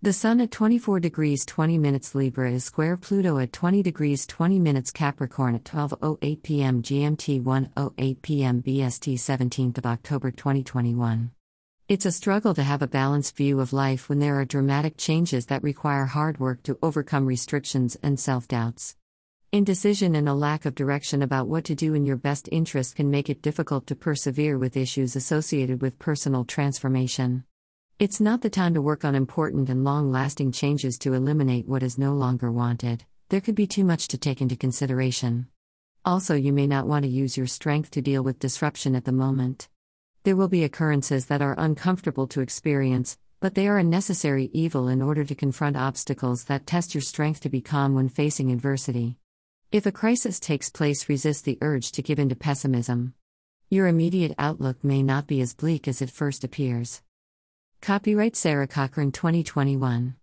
The Sun at 24 degrees 20 minutes Libra is square Pluto at 20 degrees 20 minutes Capricorn at 12:08 p.m. GMT 1:08 p.m. BST 17th of October 2021. It's a struggle to have a balanced view of life when there are dramatic changes that require hard work to overcome restrictions and self-doubts. Indecision and a lack of direction about what to do in your best interest can make it difficult to persevere with issues associated with personal transformation. It's not the time to work on important and long lasting changes to eliminate what is no longer wanted. There could be too much to take into consideration. Also, you may not want to use your strength to deal with disruption at the moment. There will be occurrences that are uncomfortable to experience, but they are a necessary evil in order to confront obstacles that test your strength to be calm when facing adversity. If a crisis takes place, resist the urge to give in to pessimism. Your immediate outlook may not be as bleak as it first appears. Copyright Sarah Cochran 2021.